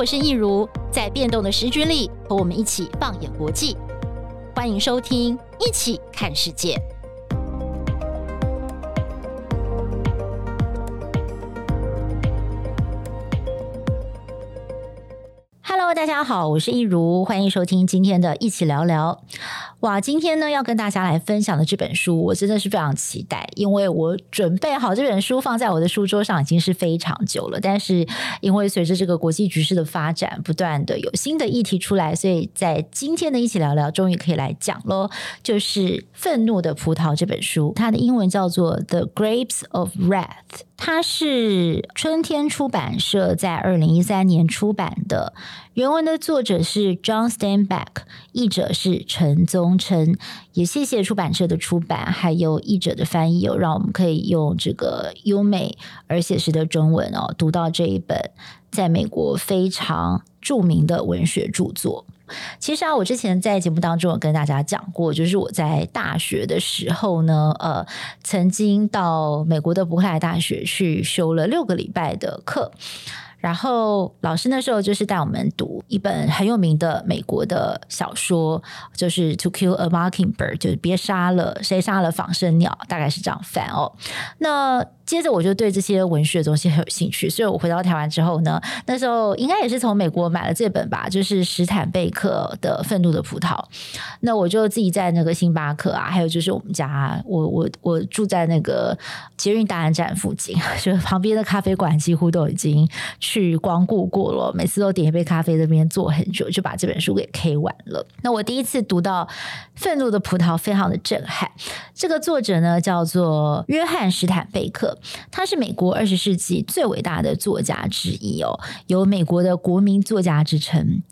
我是易如，在变动的时局里，和我们一起放眼国际。欢迎收听《一起看世界》。Hello，大家好，我是易如，欢迎收听今天的《一起聊聊》。哇，今天呢要跟大家来分享的这本书，我真的是非常期待，因为我准备好这本书放在我的书桌上已经是非常久了。但是因为随着这个国际局势的发展，不断的有新的议题出来，所以在今天的一起聊聊，终于可以来讲喽。就是《愤怒的葡萄》这本书，它的英文叫做《The Grapes of Wrath》，它是春天出版社在二零一三年出版的。原文的作者是 John Steinbeck，译者是陈宗工程。也谢谢出版社的出版，还有译者的翻译，哦，让我们可以用这个优美而写实的中文哦，读到这一本在美国非常著名的文学著作。其实啊，我之前在节目当中有跟大家讲过，就是我在大学的时候呢，呃，曾经到美国的伯克莱大学去修了六个礼拜的课。然后老师那时候就是带我们读一本很有名的美国的小说，就是《To Kill a Mockingbird》，就是别杀了谁杀了仿生鸟，大概是这样翻哦。那接着我就对这些文学的东西很有兴趣，所以我回到台湾之后呢，那时候应该也是从美国买了这本吧，就是史坦贝克的《愤怒的葡萄》。那我就自己在那个星巴克啊，还有就是我们家，我我我住在那个捷运大安站附近，就旁边的咖啡馆几乎都已经去光顾过了，每次都点一杯咖啡，在那边坐很久，就把这本书给 K 完了。那我第一次读到《愤怒的葡萄》，非常的震撼。这个作者呢叫做约翰史坦贝克。他是美国二十世纪最伟大的作家之一哦，有美国的国民作家之称。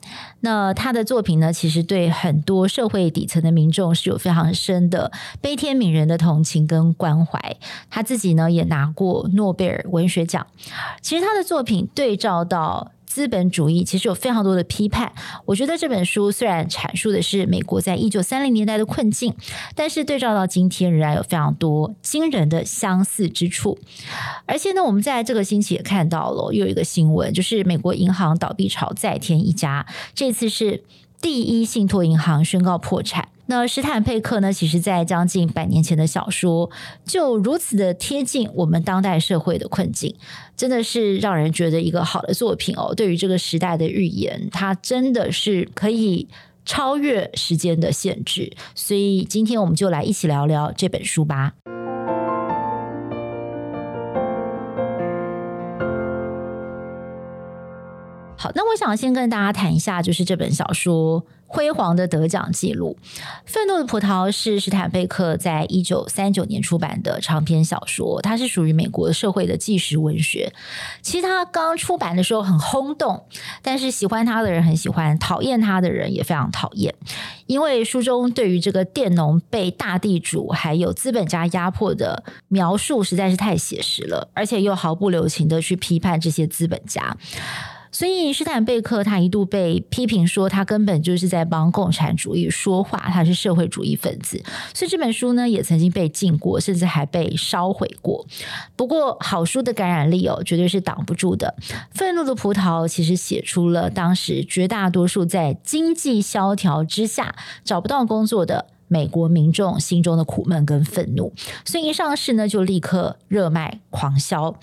那他的作品呢，其实对很多社会底层的民众是有非常深的悲天悯人的同情跟关怀。他自己呢，也拿过诺贝尔文学奖。其实他的作品对照到。资本主义其实有非常多的批判。我觉得这本书虽然阐述的是美国在一九三零年代的困境，但是对照到今天仍然有非常多惊人的相似之处。而且呢，我们在这个星期也看到了又有一个新闻，就是美国银行倒闭潮再添一家，这次是第一信托银行宣告破产。那史坦佩克呢，其实在将近百年前的小说就如此的贴近我们当代社会的困境，真的是让人觉得一个好的作品哦。对于这个时代的预言，它真的是可以超越时间的限制。所以今天我们就来一起聊聊这本书吧。好，那我想先跟大家谈一下，就是这本小说。辉煌的得奖记录，《愤怒的葡萄》是史坦贝克在一九三九年出版的长篇小说，它是属于美国社会的纪实文学。其实它刚出版的时候很轰动，但是喜欢它的人很喜欢，讨厌它的人也非常讨厌，因为书中对于这个佃农被大地主还有资本家压迫的描述实在是太写实了，而且又毫不留情的去批判这些资本家。所以，施坦贝克他一度被批评说，他根本就是在帮共产主义说话，他是社会主义分子。所以这本书呢，也曾经被禁过，甚至还被烧毁过。不过，好书的感染力哦，绝对是挡不住的。愤怒的葡萄其实写出了当时绝大多数在经济萧条之下找不到工作的。美国民众心中的苦闷跟愤怒，所以一上市呢，就立刻热卖狂销。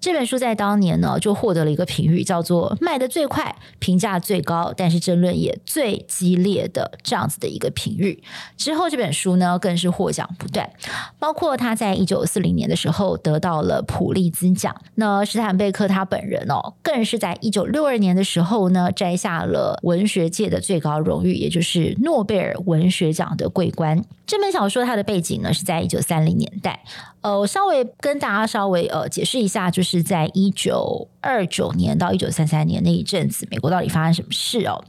这本书在当年呢，就获得了一个评语，叫做卖得最快、评价最高，但是争论也最激烈的这样子的一个评语。之后这本书呢，更是获奖不断，包括他在一九四零年的时候得到了普利兹奖。那史坦贝克他本人哦，更是在一九六二年的时候呢，摘下了文学界的最高荣誉，也就是诺贝尔文学奖的桂关。这本小说它的背景呢，是在一九三零年代。呃，我稍微跟大家稍微呃解释一下，就是在一九二九年到一九三三年那一阵子，美国到底发生什么事哦？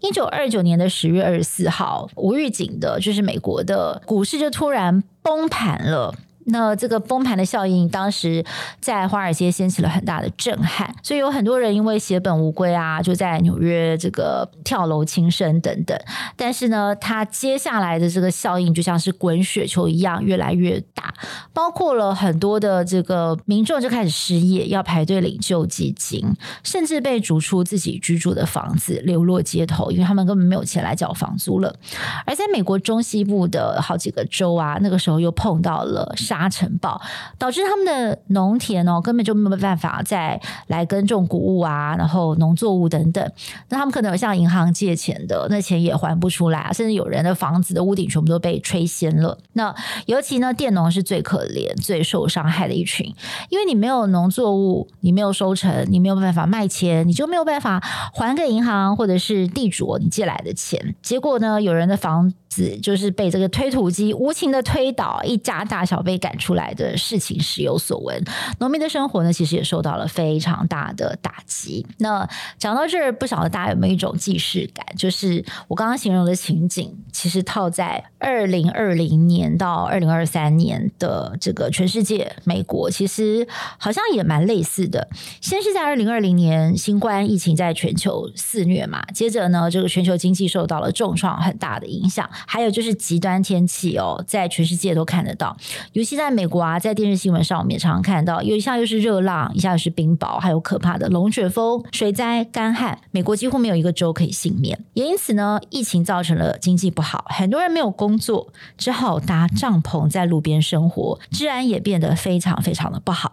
一九二九年的十月二十四号，无预警的，就是美国的股市就突然崩盘了。那这个崩盘的效应，当时在华尔街掀起了很大的震撼，所以有很多人因为血本无归啊，就在纽约这个跳楼轻生等等。但是呢，它接下来的这个效应就像是滚雪球一样，越来越大，包括了很多的这个民众就开始失业，要排队领救济金，甚至被逐出自己居住的房子，流落街头，因为他们根本没有钱来缴房租了。而在美国中西部的好几个州啊，那个时候又碰到了沙尘暴，导致他们的农田哦根本就没有办法再来耕种谷物啊，然后农作物等等。那他们可能有向银行借钱的，那钱也还不出来，甚至有人的房子的屋顶全部都被吹掀了。那尤其呢，佃农是最可怜、最受伤害的一群，因为你没有农作物，你没有收成，你没有办法卖钱，你就没有办法还给银行或者是地主你借来的钱。结果呢，有人的房子就是被这个推土机无情的推倒，一家大小被赶出来的事情时有所闻。农民的生活呢，其实也受到了非常大的打击。那讲到这儿，不晓得大家有没有一种既视感，就是我刚刚形容的情景，其实套在二零二零年到二零二三年的这个全世界，美国其实好像也蛮类似的。先是在二零二零年，新冠疫情在全球肆虐嘛，接着呢，这个全球经济受到了重创，很大的影响。还有就是极端天气哦，在全世界都看得到，尤其在美国啊，在电视新闻上我们也常常看到，有一下又是热浪，一下又是冰雹，还有可怕的龙卷风、水灾、干旱，美国几乎没有一个州可以幸免。也因此呢，疫情造成了经济不好，很多人没有工作，只好搭帐篷在路边生活，治安也变得非常非常的不好。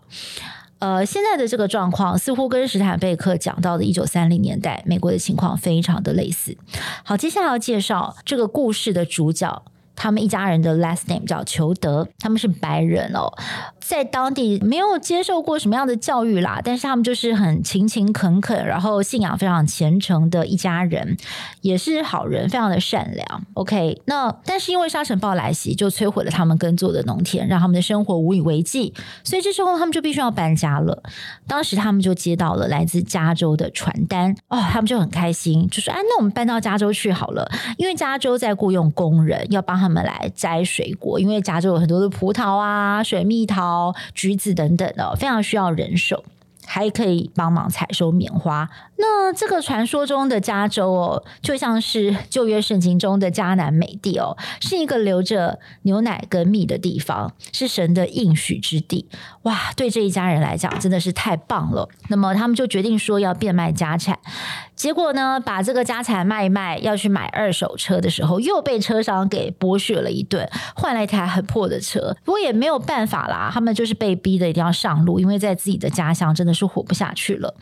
呃，现在的这个状况似乎跟史坦贝克讲到的一九三零年代美国的情况非常的类似。好，接下来要介绍这个故事的主角。他们一家人的 last name 叫裘德，他们是白人哦，在当地没有接受过什么样的教育啦，但是他们就是很勤勤恳恳，然后信仰非常虔诚的一家人，也是好人，非常的善良。OK，那但是因为沙尘暴来袭，就摧毁了他们耕作的农田，让他们的生活无以为继，所以这时候他们就必须要搬家了。当时他们就接到了来自加州的传单，哦，他们就很开心，就说：“哎，那我们搬到加州去好了，因为加州在雇佣工人，要帮他。”们来摘水果，因为加州有很多的葡萄啊、水蜜桃、橘子等等的，非常需要人手，还可以帮忙采收棉花。那这个传说中的加州哦，就像是旧约圣经中的迦南美地哦，是一个流着牛奶跟蜜的地方，是神的应许之地。哇，对这一家人来讲真的是太棒了。那么他们就决定说要变卖家产。结果呢，把这个家产卖一卖，要去买二手车的时候，又被车商给剥削了一顿，换了一台很破的车。不过也没有办法啦，他们就是被逼的一定要上路，因为在自己的家乡真的是活不下去了。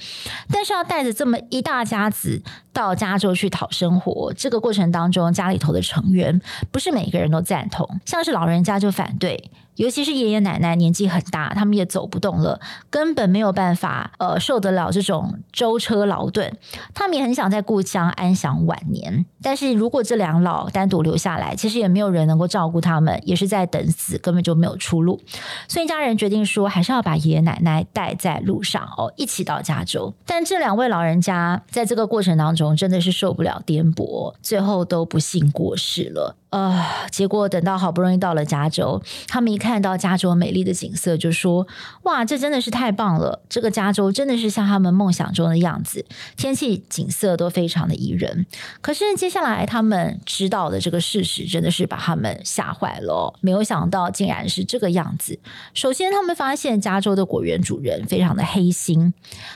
但是要带着这么一大家子到加州去讨生活，这个过程当中，家里头的成员不是每个人都赞同，像是老人家就反对。尤其是爷爷奶奶年纪很大，他们也走不动了，根本没有办法呃受得了这种舟车劳顿。他们也很想在故乡安享晚年，但是如果这两老单独留下来，其实也没有人能够照顾他们，也是在等死，根本就没有出路。所以家人决定说，还是要把爷爷奶奶带在路上哦，一起到加州。但这两位老人家在这个过程当中真的是受不了颠簸，最后都不幸过世了。呃，结果等到好不容易到了加州，他们一看到加州美丽的景色，就说：“哇，这真的是太棒了！这个加州真的是像他们梦想中的样子，天气、景色都非常的宜人。”可是接下来他们知道的这个事实，真的是把他们吓坏了。没有想到竟然是这个样子。首先，他们发现加州的果园主人非常的黑心，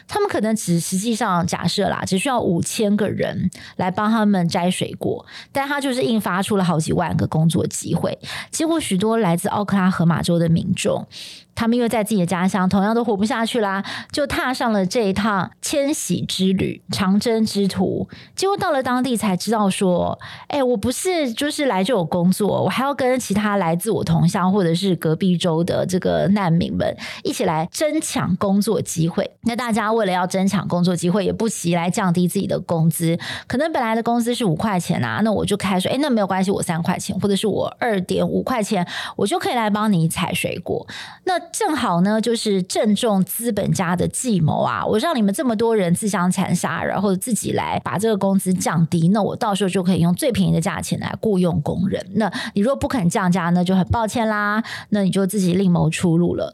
他们可能只实际上假设啦，只需要五千个人来帮他们摘水果，但他就是印发出了好。几万个工作机会，结果许多来自奥克拉和马州的民众。他们因为在自己的家乡同样都活不下去啦，就踏上了这一趟迁徙之旅、长征之途。结果到了当地才知道说：“哎，我不是就是来这种工作，我还要跟其他来自我同乡或者是隔壁州的这个难民们一起来争抢工作机会。那大家为了要争抢工作机会，也不惜来降低自己的工资。可能本来的工资是五块钱啊，那我就开说：哎，那没有关系，我三块钱，或者是我二点五块钱，我就可以来帮你采水果。那正好呢，就是正中资本家的计谋啊！我让你们这么多人自相残杀，然后自己来把这个工资降低，那我到时候就可以用最便宜的价钱来雇佣工人。那你若不肯降价，那就很抱歉啦，那你就自己另谋出路了。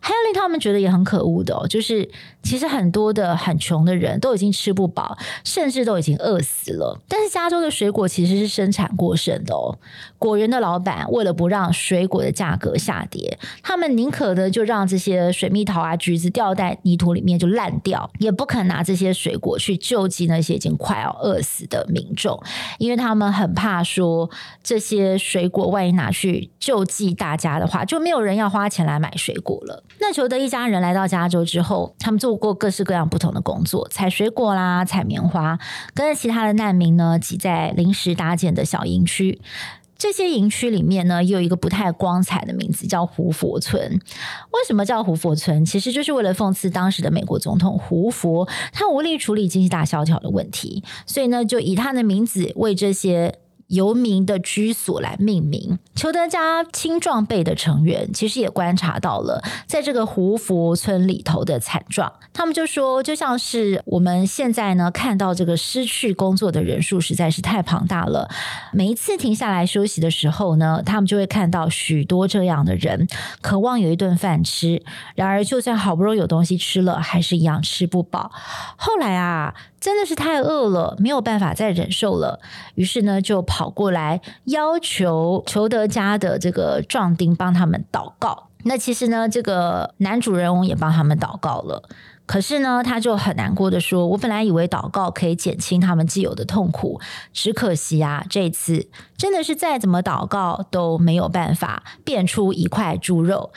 还有令他们觉得也很可恶的哦，就是其实很多的很穷的人都已经吃不饱，甚至都已经饿死了。但是加州的水果其实是生产过剩的哦。果园的老板为了不让水果的价格下跌，他们宁可的就让这些水蜜桃啊、橘子掉在泥土里面就烂掉，也不肯拿这些水果去救济那些已经快要饿死的民众，因为他们很怕说这些水果万一拿去救济大家的话，就没有人要花钱来买水果了。那裘德一家人来到加州之后，他们做过各式各样不同的工作，采水果啦、采棉花，跟其他的难民呢挤在临时搭建的小营区。这些营区里面呢，有一个不太光彩的名字，叫胡佛村。为什么叫胡佛村？其实就是为了讽刺当时的美国总统胡佛，他无力处理经济大萧条的问题，所以呢，就以他的名字为这些。游民的居所来命名。裘德家青壮辈的成员其实也观察到了，在这个胡佛村里头的惨状。他们就说，就像是我们现在呢看到这个失去工作的人数实在是太庞大了。每一次停下来休息的时候呢，他们就会看到许多这样的人，渴望有一顿饭吃。然而，就算好不容易有东西吃了，还是一样吃不饱。后来啊。真的是太饿了，没有办法再忍受了，于是呢，就跑过来要求裘德家的这个壮丁帮他们祷告。那其实呢，这个男主人翁也帮他们祷告了，可是呢，他就很难过的说：“我本来以为祷告可以减轻他们既有的痛苦，只可惜啊，这次真的是再怎么祷告都没有办法变出一块猪肉。”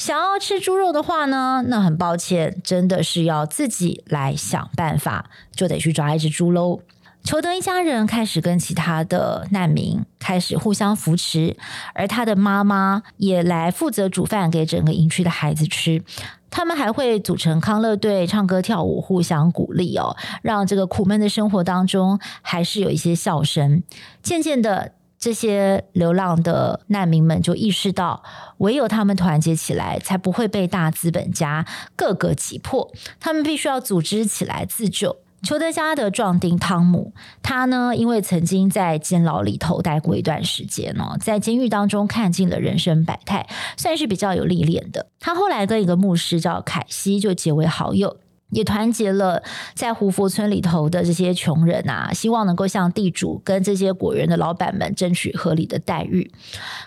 想要吃猪肉的话呢，那很抱歉，真的是要自己来想办法，就得去抓一只猪喽。裘德一家人开始跟其他的难民开始互相扶持，而他的妈妈也来负责煮饭给整个营区的孩子吃。他们还会组成康乐队，唱歌跳舞，互相鼓励哦，让这个苦闷的生活当中还是有一些笑声。渐渐的。这些流浪的难民们就意识到，唯有他们团结起来，才不会被大资本家各个击破。他们必须要组织起来自救。裘德家的壮丁汤姆，他呢，因为曾经在监牢里头待过一段时间哦，在监狱当中看尽了人生百态，算是比较有历练的。他后来跟一个牧师叫凯西就结为好友。也团结了在胡佛村里头的这些穷人啊，希望能够向地主跟这些果园的老板们争取合理的待遇。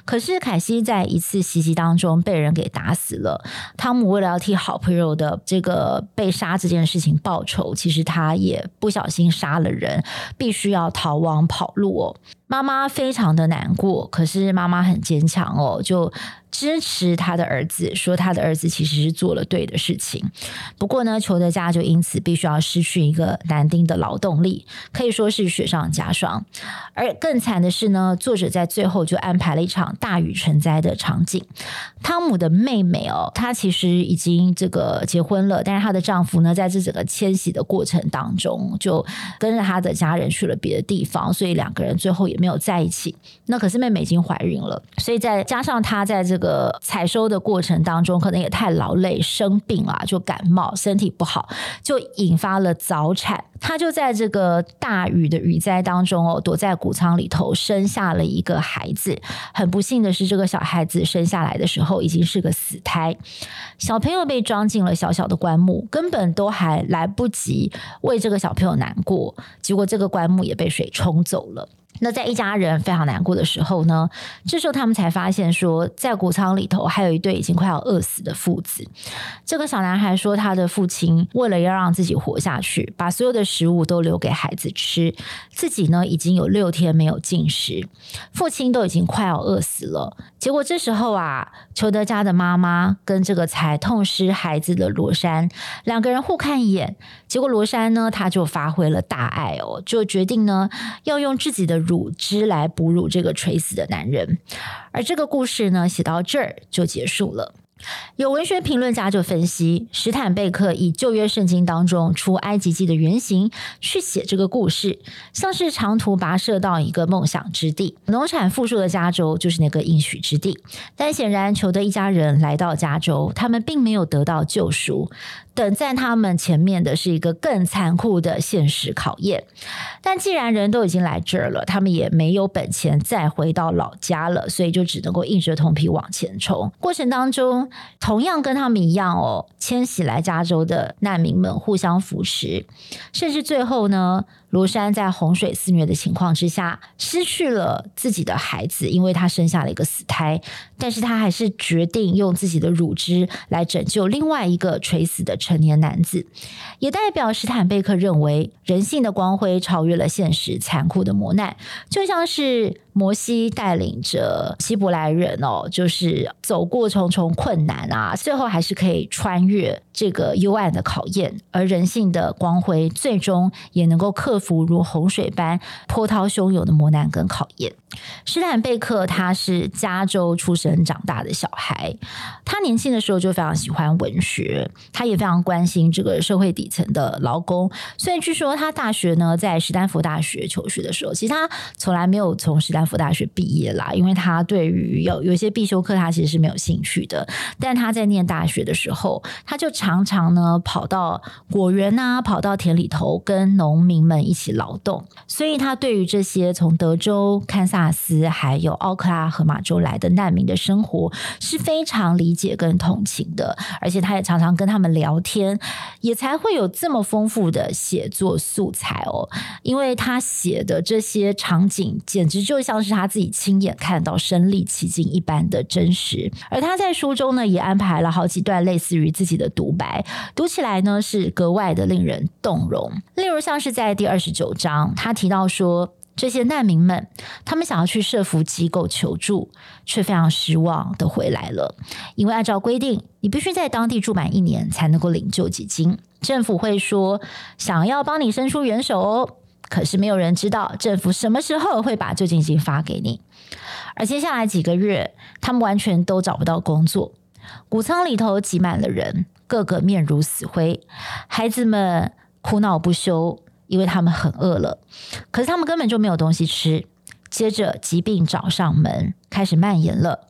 可是凯西在一次袭击当中被人给打死了。汤姆为了要替好朋友的这个被杀这件事情报仇，其实他也不小心杀了人，必须要逃亡跑路哦。妈妈非常的难过，可是妈妈很坚强哦，就。支持他的儿子，说他的儿子其实是做了对的事情。不过呢，裘德家就因此必须要失去一个男丁的劳动力，可以说是雪上加霜。而更惨的是呢，作者在最后就安排了一场大雨成灾的场景。汤姆的妹妹哦，她其实已经这个结婚了，但是她的丈夫呢，在这整个迁徙的过程当中，就跟着他的家人去了别的地方，所以两个人最后也没有在一起。那可是妹妹已经怀孕了，所以再加上她在这个。个采收的过程当中，可能也太劳累，生病啊，就感冒，身体不好，就引发了早产。他就在这个大雨的雨灾当中哦，躲在谷仓里头生下了一个孩子。很不幸的是，这个小孩子生下来的时候已经是个死胎。小朋友被装进了小小的棺木，根本都还来不及为这个小朋友难过，结果这个棺木也被水冲走了。那在一家人非常难过的时候呢，这时候他们才发现说，在谷仓里头还有一对已经快要饿死的父子。这个小男孩说，他的父亲为了要让自己活下去，把所有的食物都留给孩子吃，自己呢已经有六天没有进食，父亲都已经快要饿死了。结果这时候啊，裘德家的妈妈跟这个才痛失孩子的罗珊两个人互看一眼，结果罗珊呢，他就发挥了大爱哦，就决定呢要用自己的。乳汁来哺乳这个垂死的男人，而这个故事呢，写到这儿就结束了。有文学评论家就分析，史坦贝克以旧约圣经当中出埃及记的原型去写这个故事，像是长途跋涉到一个梦想之地，农产富庶的加州就是那个应许之地。但显然，裘德一家人来到加州，他们并没有得到救赎。等在他们前面的是一个更残酷的现实考验。但既然人都已经来这儿了，他们也没有本钱再回到老家了，所以就只能够硬着头皮往前冲。过程当中，同样跟他们一样哦，迁徙来加州的难民们互相扶持，甚至最后呢，罗山在洪水肆虐的情况之下，失去了自己的孩子，因为她生下了一个死胎。但是她还是决定用自己的乳汁来拯救另外一个垂死的成年男子，也代表史坦贝克认为人性的光辉超越了现实残酷的磨难，就像是摩西带领着希伯来人哦，就是走过重重困难啊，最后还是可以穿越这个幽暗的考验，而人性的光辉最终也能够克服。如洪水般波涛汹涌的磨难跟考验。史坦贝克他是加州出生长大的小孩，他年轻的时候就非常喜欢文学，他也非常关心这个社会底层的劳工。所以据说他大学呢在史丹福大学求学的时候，其实他从来没有从史丹福大学毕业啦，因为他对于有有一些必修课他其实是没有兴趣的。但他在念大学的时候，他就常常呢跑到果园啊，跑到田里头跟农民们一起劳动，所以他对于这些从德州、堪萨斯还有奥克拉荷马州来的难民的生活是非常理解跟同情的，而且他也常常跟他们聊天，也才会有这么丰富的写作素材哦。因为他写的这些场景，简直就像是他自己亲眼看到、身历其境一般的真实。而他在书中呢，也安排了好几段类似于自己的独白，读起来呢是格外的令人动容。例如像是在第二十九章，他提到说。这些难民们，他们想要去社福机构求助，却非常失望的回来了。因为按照规定，你必须在当地住满一年才能够领救济金。政府会说想要帮你伸出援手哦，可是没有人知道政府什么时候会把救济金发给你。而接下来几个月，他们完全都找不到工作，谷仓里头挤满了人，个个面如死灰，孩子们哭闹不休。因为他们很饿了，可是他们根本就没有东西吃。接着疾病找上门，开始蔓延了。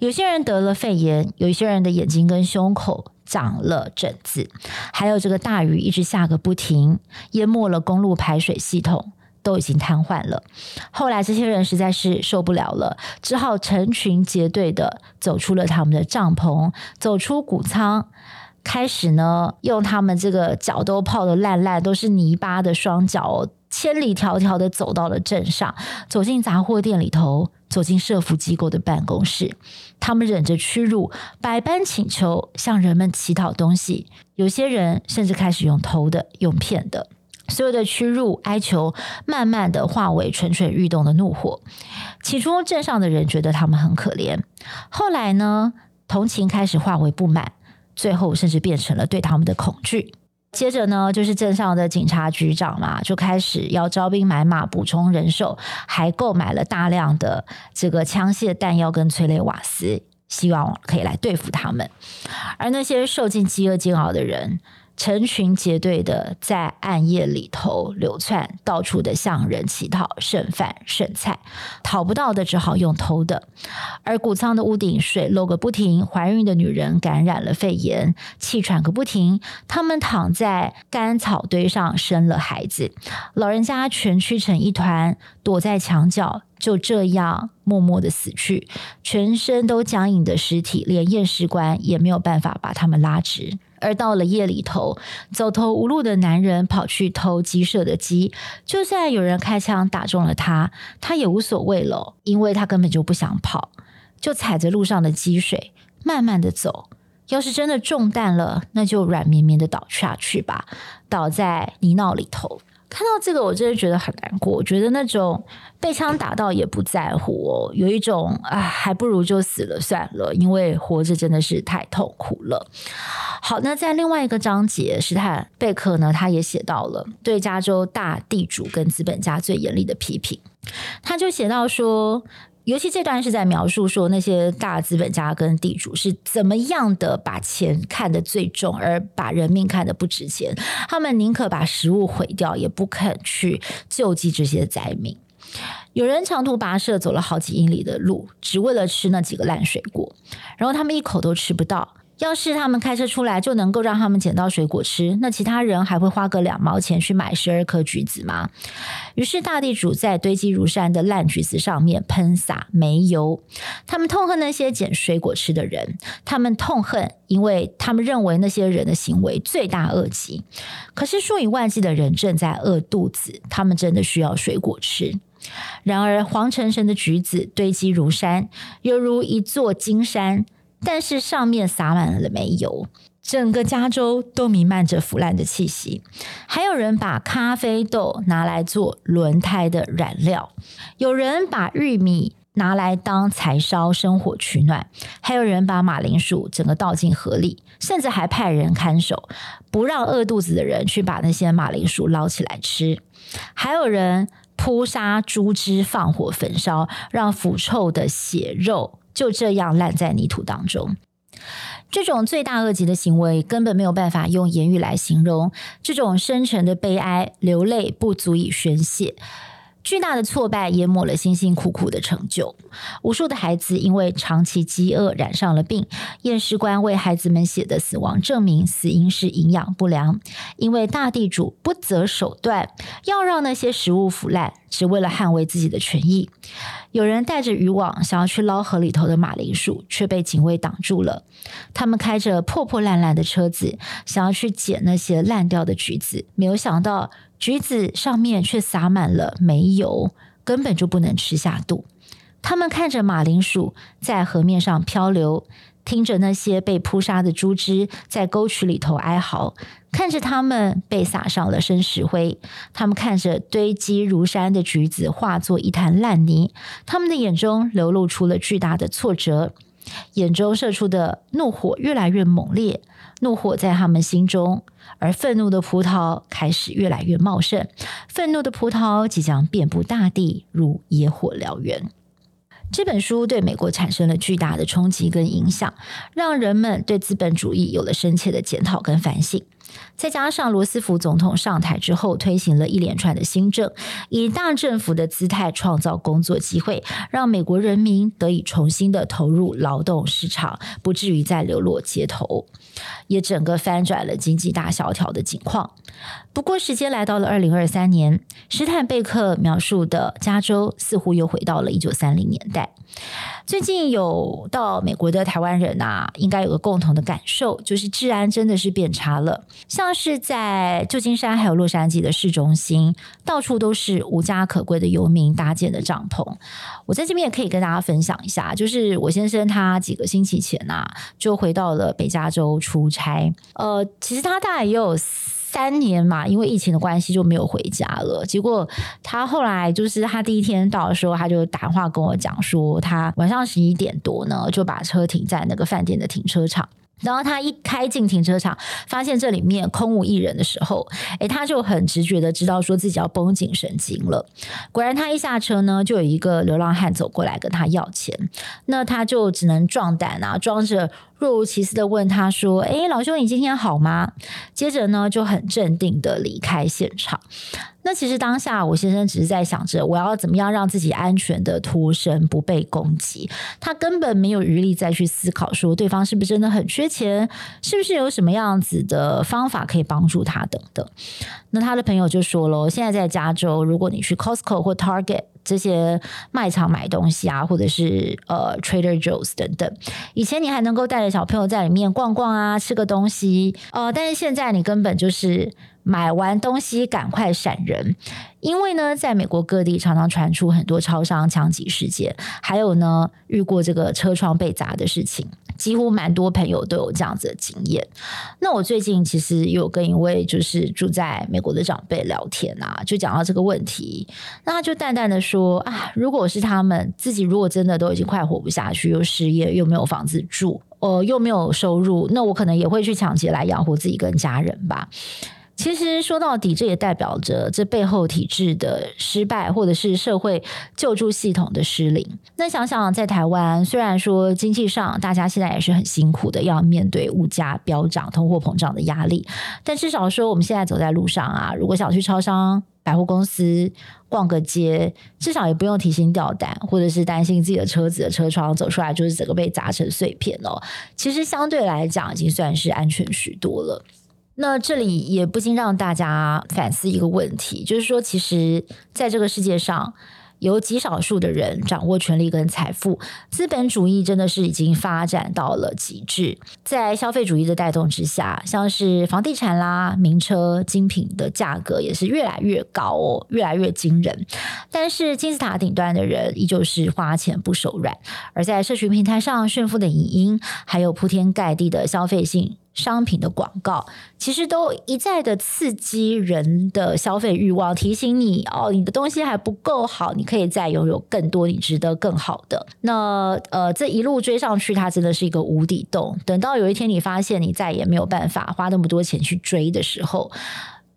有些人得了肺炎，有些人的眼睛跟胸口长了疹子，还有这个大雨一直下个不停，淹没了公路排水系统，都已经瘫痪了。后来这些人实在是受不了了，只好成群结队的走出了他们的帐篷，走出谷仓。开始呢，用他们这个脚都泡得烂烂，都是泥巴的双脚，千里迢迢的走到了镇上，走进杂货店里头，走进社福机构的办公室。他们忍着屈辱，百般请求，向人们乞讨东西。有些人甚至开始用偷的，用骗的。所有的屈辱哀求，慢慢的化为蠢蠢欲动的怒火。起初，镇上的人觉得他们很可怜，后来呢，同情开始化为不满。最后甚至变成了对他们的恐惧。接着呢，就是镇上的警察局长嘛，就开始要招兵买马，补充人手，还购买了大量的这个枪械弹药跟催泪瓦斯，希望可以来对付他们。而那些受尽饥饿煎熬的人，成群结队的在暗夜里头流窜，到处的向人乞讨剩饭剩菜，讨不到的只好用偷的。而谷仓的屋顶水漏个不停，怀孕的女人感染了肺炎，气喘个不停。他们躺在干草堆上生了孩子，老人家蜷曲成一团，躲在墙角，就这样默默的死去。全身都僵硬的尸体，连验尸官也没有办法把他们拉直。而到了夜里头，走投无路的男人跑去偷鸡舍的鸡，就算有人开枪打中了他，他也无所谓了，因为他根本就不想跑，就踩着路上的积水，慢慢的走。要是真的中弹了，那就软绵绵的倒下去吧，倒在泥淖里头。看到这个，我真的觉得很难过。我觉得那种被枪打到也不在乎哦，有一种啊，还不如就死了算了，因为活着真的是太痛苦了。好，那在另外一个章节，史坦贝克呢，他也写到了对加州大地主跟资本家最严厉的批评。他就写到说，尤其这段是在描述说那些大资本家跟地主是怎么样的把钱看得最重，而把人命看得不值钱。他们宁可把食物毁掉，也不肯去救济这些灾民。有人长途跋涉走了好几英里的路，只为了吃那几个烂水果，然后他们一口都吃不到。要是他们开车出来就能够让他们捡到水果吃，那其他人还会花个两毛钱去买十二颗橘子吗？于是大地主在堆积如山的烂橘子上面喷洒煤油，他们痛恨那些捡水果吃的人，他们痛恨，因为他们认为那些人的行为罪大恶极。可是数以万计的人正在饿肚子，他们真的需要水果吃。然而黄澄澄的橘子堆积如山，犹如一座金山。但是上面洒满了煤油，整个加州都弥漫着腐烂的气息。还有人把咖啡豆拿来做轮胎的燃料，有人把玉米拿来当柴烧生火取暖，还有人把马铃薯整个倒进河里，甚至还派人看守，不让饿肚子的人去把那些马铃薯捞起来吃。还有人扑杀猪只，放火焚烧，让腐臭的血肉。就这样烂在泥土当中，这种罪大恶极的行为根本没有办法用言语来形容。这种深沉的悲哀，流泪不足以宣泄。巨大的挫败淹没了辛辛苦苦的成就，无数的孩子因为长期饥饿染上了病。验尸官为孩子们写的死亡证明，死因是营养不良。因为大地主不择手段要让那些食物腐烂，只为了捍卫自己的权益。有人带着渔网想要去捞河里头的马铃薯，却被警卫挡住了。他们开着破破烂烂的车子，想要去捡那些烂掉的橘子，没有想到。橘子上面却洒满了煤油，根本就不能吃下肚。他们看着马铃薯在河面上漂流，听着那些被扑杀的猪只在沟渠里头哀嚎，看着他们被撒上了生石灰。他们看着堆积如山的橘子化作一滩烂泥，他们的眼中流露出了巨大的挫折，眼中射出的怒火越来越猛烈。怒火在他们心中，而愤怒的葡萄开始越来越茂盛。愤怒的葡萄即将遍布大地，如野火燎原。这本书对美国产生了巨大的冲击跟影响，让人们对资本主义有了深切的检讨跟反省。再加上罗斯福总统上台之后，推行了一连串的新政，以大政府的姿态创造工作机会，让美国人民得以重新的投入劳动市场，不至于再流落街头，也整个翻转了经济大萧条的景况。不过，时间来到了二零二三年，史坦贝克描述的加州似乎又回到了一九三零年代。最近有到美国的台湾人啊，应该有个共同的感受，就是治安真的是变差了。像是在旧金山还有洛杉矶的市中心，到处都是无家可归的游民搭建的帐篷。我在这边也可以跟大家分享一下，就是我先生他几个星期前呐、啊，就回到了北加州出差。呃，其实他大概也有三年嘛，因为疫情的关系就没有回家了。结果他后来就是他第一天到的时候，他就打电话跟我讲说，他晚上十一点多呢，就把车停在那个饭店的停车场。然后他一开进停车场，发现这里面空无一人的时候，诶，他就很直觉的知道说自己要绷紧神经了。果然，他一下车呢，就有一个流浪汉走过来跟他要钱，那他就只能壮胆啊，装着。若无其事的问他说：“诶，老兄，你今天好吗？”接着呢，就很镇定的离开现场。那其实当下，我先生只是在想着我要怎么样让自己安全的脱身，不被攻击。他根本没有余力再去思考说对方是不是真的很缺钱，是不是有什么样子的方法可以帮助他等等。那他的朋友就说了：“现在在加州，如果你去 Costco 或 Target。”这些卖场买东西啊，或者是呃 Trader Joe's 等等，以前你还能够带着小朋友在里面逛逛啊，吃个东西，呃，但是现在你根本就是买完东西赶快闪人，因为呢，在美国各地常常传出很多超商枪击事件，还有呢，遇过这个车窗被砸的事情。几乎蛮多朋友都有这样子的经验。那我最近其实有跟一位就是住在美国的长辈聊天啊，就讲到这个问题。那他就淡淡的说啊，如果是他们自己，如果真的都已经快活不下去，又失业，又没有房子住，呃，又没有收入，那我可能也会去抢劫来养活自己跟家人吧。其实说到底，这也代表着这背后体制的失败，或者是社会救助系统的失灵。那想想在台湾，虽然说经济上大家现在也是很辛苦的，要面对物价飙涨、通货膨胀的压力，但至少说我们现在走在路上啊，如果想去超商、百货公司逛个街，至少也不用提心吊胆，或者是担心自己的车子的车窗走出来就是整个被砸成碎片哦。其实相对来讲，已经算是安全许多了。那这里也不禁让大家反思一个问题，就是说，其实在这个世界上，有极少数的人掌握权力跟财富，资本主义真的是已经发展到了极致。在消费主义的带动之下，像是房地产啦、名车、精品的价格也是越来越高哦，越来越惊人。但是金字塔顶端的人依旧是花钱不手软，而在社群平台上炫富的影音，还有铺天盖地的消费性。商品的广告其实都一再的刺激人的消费欲望，提醒你哦，你的东西还不够好，你可以再拥有更多，你值得更好的。那呃，这一路追上去，它真的是一个无底洞。等到有一天你发现你再也没有办法花那么多钱去追的时候，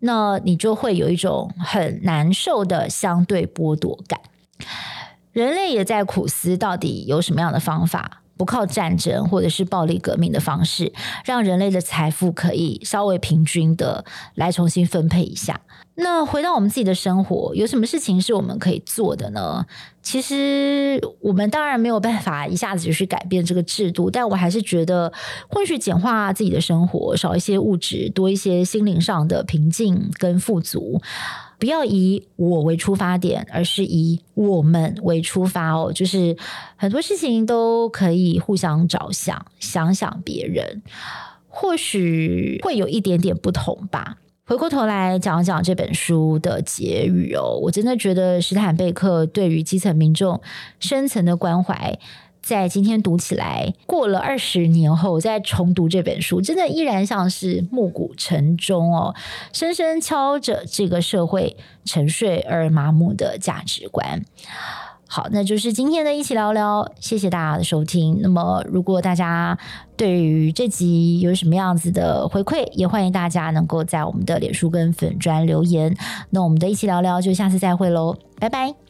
那你就会有一种很难受的相对剥夺感。人类也在苦思，到底有什么样的方法？不靠战争或者是暴力革命的方式，让人类的财富可以稍微平均的来重新分配一下。那回到我们自己的生活，有什么事情是我们可以做的呢？其实我们当然没有办法一下子就去改变这个制度，但我还是觉得，或许简化自己的生活，少一些物质，多一些心灵上的平静跟富足。不要以我为出发点，而是以我们为出发哦。就是很多事情都可以互相着想，想想别人，或许会有一点点不同吧。回过头来讲讲这本书的结语哦，我真的觉得史坦贝克对于基层民众深层的关怀。在今天读起来，过了二十年后再重读这本书，真的依然像是暮鼓晨钟哦，深深敲着这个社会沉睡而麻木的价值观。好，那就是今天的一起聊聊，谢谢大家的收听。那么，如果大家对于这集有什么样子的回馈，也欢迎大家能够在我们的脸书跟粉专留言。那我们的一起聊聊就下次再会喽，拜拜。